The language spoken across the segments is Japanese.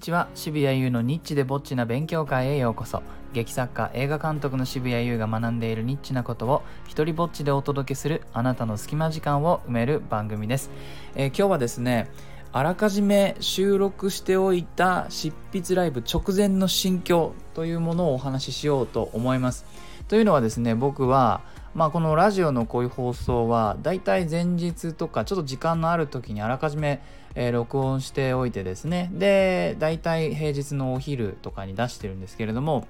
にちは。渋谷優のニッチでぼっちな勉強会へようこそ。劇作家映画監督の渋谷優が学んでいるニッチなことを一人ぼっちでお届けするあなたの隙間時間を埋める番組です、えー今日はですねあらかじめ収録しておいた執筆ライブ直前の心境というものをお話ししようと思います。というのはですね僕はまあこのラジオのこういう放送はだいたい前日とかちょっと時間のある時にあらかじめ、えー録音しておいてですね。でだいたい平日のお昼とかに出してるんですけれども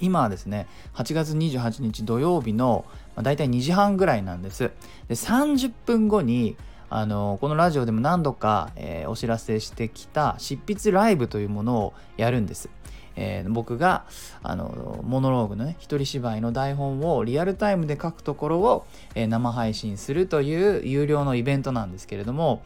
今はですね8月28日土曜日の、まあ、大体2時半ぐらいなんです。で30分後にあのこのラジオでも何度か、えーお知らせしてきた執筆ライブというものをやるんです、えー僕があのモノローグのね一人芝居の台本をリアルタイムで書くところを、えー生配信するという有料のイベントなんですけれども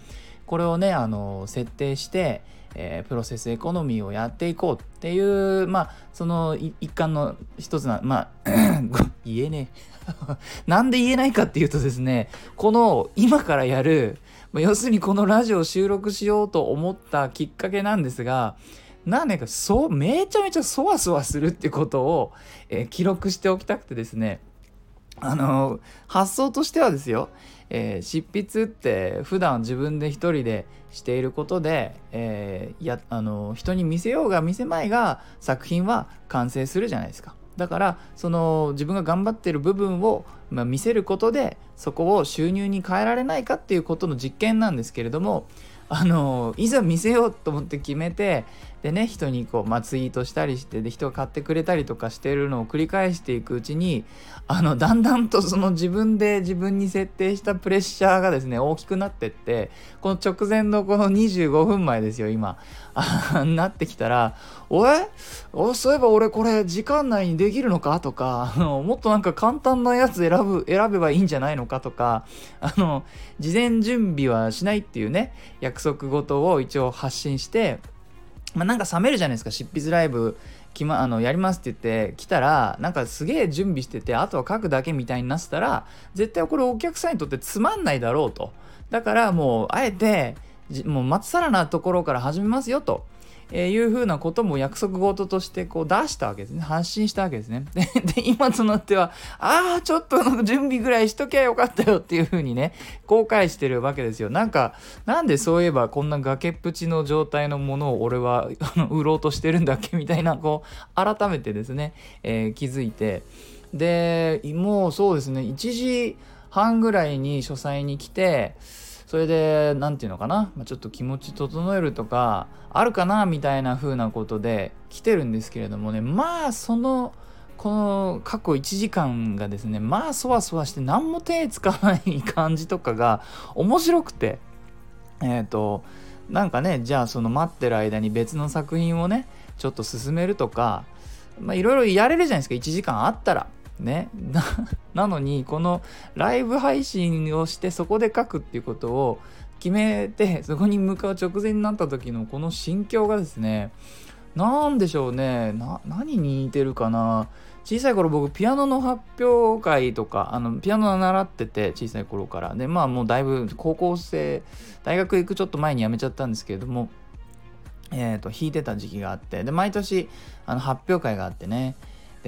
これをねあの設定して、えープロセスエコノミーをやっていこうっていうまあその一環の一つなまあ 言えねえ。なんで言えないかっていうとですねこの今からやるまあ要するにこのラジオを収録しようと思ったきっかけなんですがなんでかそうめちゃめちゃそわそわするってことを、えー記録しておきたくてですねあの発想としてはですよ、えー執筆って普段自分で一人でしていることで、えーやあの人に見せようが見せまいが作品は完成するじゃないですか。だからその自分が頑張ってる部分を、まあ、見せることでそこを収入に変えられないかっていうことの実験なんですけれどもあのいざ見せようと思って決めてでね人にこう、まあ、ツイートしたりしてで人が買ってくれたりとかしてるのを繰り返していくうちにあのだんだんとその自分で自分に設定したプレッシャーがですね大きくなってってこの直前のこの25分前ですよ今。なってきたら「おいおそういえば俺これ時間内にできるのか?」とかあのもっとなんか簡単なやつ選ぶ選べばいいんじゃないのか？とかあの事前準備はしないっていうね約束事を一応発信してまあ、なんか冷めるじゃないですか執筆ライブきまあのやりますって言って来たらなんかすげえ準備しててあとは書くだけみたいになってたら絶対これお客さんにとってつまんないだろうとだからもうあえてもうまっさらなところから始めますよと。えーいうふうなことも約束事としてこう出したわけですね。発信したわけですね。でで今となってはああちょっと準備ぐらいしときゃよかったよっていうふうにね後悔してるわけですよ。なんかなんでそういえばこんな崖っぷちの状態のものを俺は 売ろうとしてるんだっけみたいなこう改めてですね、えー気づいて。でもうそうですね。1時半ぐらいに書斎に来てそれで何て言うのかな、ま、ちょっと気持ち整えるとかあるかな？みたいな風なことで来てるんですけれどもね。まあそのこの過去1時間がですねまあそわそわして何も手つかない感じとかが面白くて。えっ、となんかねじゃあその待ってる間に別の作品をねちょっと進めるとかまあいろいろやれるじゃないですか。1時間あったら。ね、ななのにこのライブ配信をしてそこで書くっていうことを決めてそこに向かう直前になった時のこの心境がですねなんでしょうね。何に似てるかな。小さい頃僕ピアノの発表会とかあのピアノ習ってて小さい頃から。でまあもうだいぶ高校生大学行くちょっと前に辞めちゃったんですけれどもえー、と弾いてた時期があって。で毎年あの発表会があってね。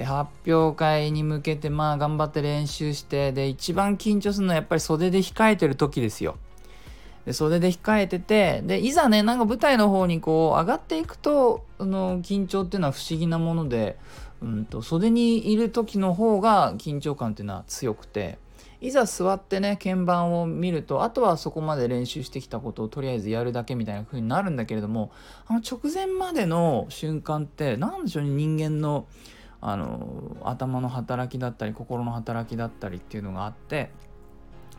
で発表会に向けてまあ頑張って練習してで一番緊張するのはやっぱり袖で控えてる時ですよ。で袖で控えててでいざねなんか舞台の方にこう上がっていくとあの緊張っていうのは不思議なもので、うん、と袖にいる時の方が緊張感っていうのは強くていざ座ってね鍵盤を見るとあとはそこまで練習してきたことをとりあえずやるだけみたいな風になるんだけれどもあの直前までの瞬間って何でしょうね人間のあの頭の働きだったり心の働きだったりっていうのがあって、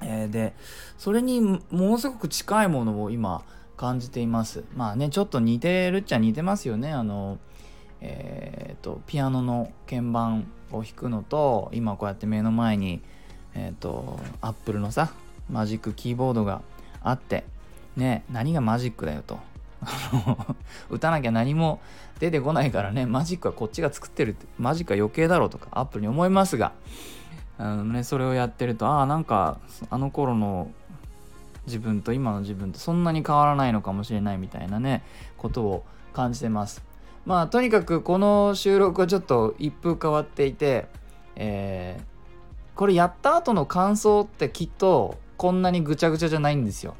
えーでそれにものすごく近いものを今感じています。まあねちょっと似てるっちゃ似てますよね。あのえーとピアノの鍵盤を弾くのと今こうやって目の前にえっ、とアップルのさマジックキーボードがあってね何がマジックだよと。打たなきゃ何も出てこないからね。マジックはこっちが作ってるってマジックは余計だろうとかアップルに思いますが。あの、ね、それをやってるとああなんかあの頃の自分と今の自分とそんなに変わらないのかもしれないみたいなねことを感じてます。まあとにかくこの収録はちょっと一風変わっていて、えー、これやった後の感想ってきっとこんなにぐちゃぐちゃじゃないんですよ。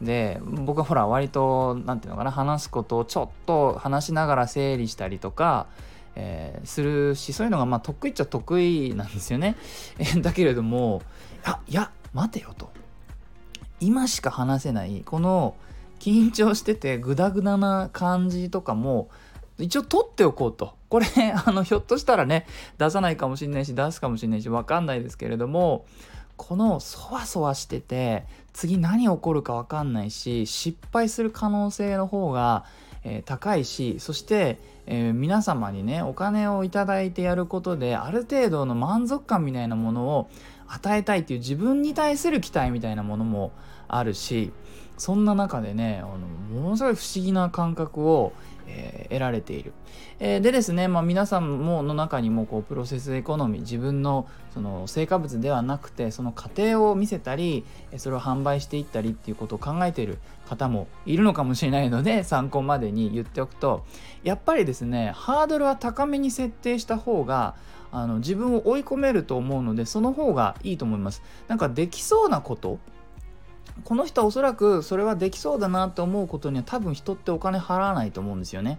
で僕はほら割と何て言うのかな話すことをちょっと話しながら整理したりとか、えー、するしそういうのがまあ得意っちゃ得意なんですよね。だけれどもあいや待てよと今しか話せないこの緊張しててグダグダな感じとかも一応取っておこうとこれあのひょっとしたらね出さないかもしれないし出すかもしれないし分かんないですけれどもこのそわそわしてて次何起こるか分かんないし失敗する可能性の方が、えー、高いしそして、えー、皆様にねお金を頂いてやることである程度の満足感みたいなものを与えたいっていう自分に対する期待みたいなものもあるしそんな中でねあのものすごい不思議な感覚を、えー、得られている。えー、でですね、まあ、皆さんもの中にもこうプロセスエコノミー自分のその成果物ではなくてその過程を見せたりそれを販売していったりっていうことを考えている方もいるのかもしれないので参考までに言っておくとやっぱりですねハードルは高めに設定した方があの自分を追い込めると思うのでその方がいいと思います。なんかできそうなことこの人はおそらくそれはできそうだなって思うことには多分人ってお金払わないと思うんですよね。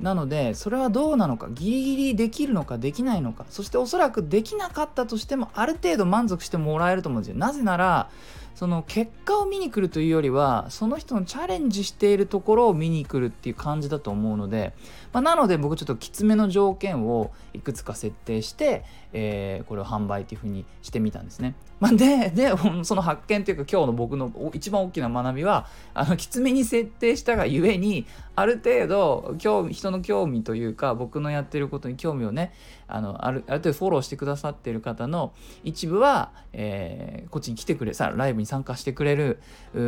なのでそれはどうなのかギリギリできるのかできないのかそしておそらくできなかったとしてもある程度満足してもらえると思うんですよ。なぜならその結果を見に来るというよりはその人のチャレンジしているところを見に来るっていう感じだと思うので、まあ、なので僕ちょっときつめの条件をいくつか設定して、えー、これを販売っていうふうにしてみたんですね。まあ、ででその発見というか今日の僕の一番大きな学びはあのきつめに設定したがゆえにある程度興味人の興味というか僕のやってることに興味をねあのあるある程度フォローしてくださってる方の一部は、えー、こっちに来てくれさライブに参加してくれる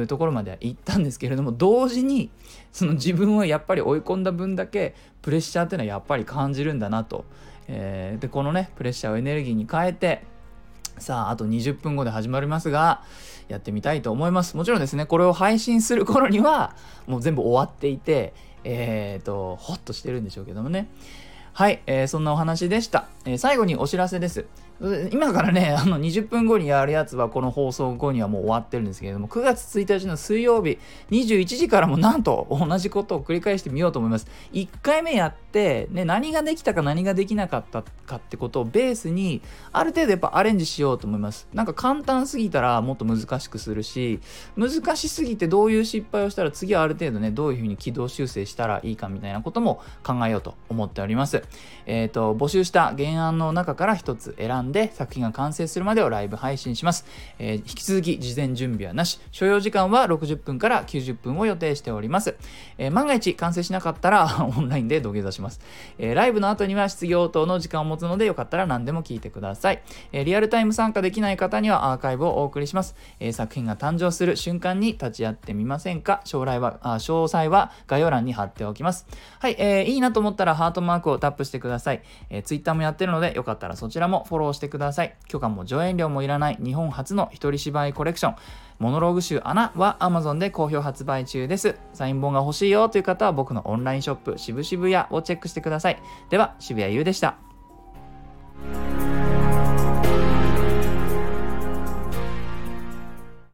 ところまでは行ったんですけれども同時にその自分をやっぱり追い込んだ分だけプレッシャーっていうのはやっぱり感じるんだなと。えー、でこのねプレッシャーをエネルギーに変えてさああと20分後で始まりますがやってみたいと思います。もちろんですねこれを配信する頃にはもう全部終わっていてえっ、ー、とホッとしてるんでしょうけどもね。はい、えー、そんなお話でした、えー、最後にお知らせです。今からね、あの20分後にやるやつはこの放送後にはもう終わってるんですけれども、9月1日の水曜日21時からもなんと同じことを繰り返してみようと思います。1回目やって、ね、何ができたか何ができなかったかってことをベースに、ある程度やっぱアレンジしようと思います。なんか簡単すぎたらもっと難しくするし、難しすぎてどういう失敗をしたら次はある程度ね、どういうふうに軌道修正したらいいかみたいなことも考えようと思っております。えっ、ー、と、募集した原案の中から一つ選んんで作品が完成するまでをライブ配信します、えー、引き続き事前準備はなし。所要時間は60分から90分を予定しております、えー、万が一完成しなかったら オンラインで土下座します、えー、ライブの後には質疑応答の時間を持つのでよかったら何でも聞いてください、えリアルタイム参加できない方にはアーカイブをお送りします、え作品が誕生する瞬間に立ち会ってみませんか？将来はあ詳細は概要欄に貼っておきます。はい、えー、いいなと思ったらハートマークをタップしてください、えー、Twitter もやってるのでよかったらそちらもフォローしてください。許可も上演料もいらない日本初の一人芝居コレクション、モノローグ集穴は Amazon で好評発売中です。サイン本が欲しいよという方は僕のオンラインショップ渋々屋をチェックしてください。では、渋谷優でした。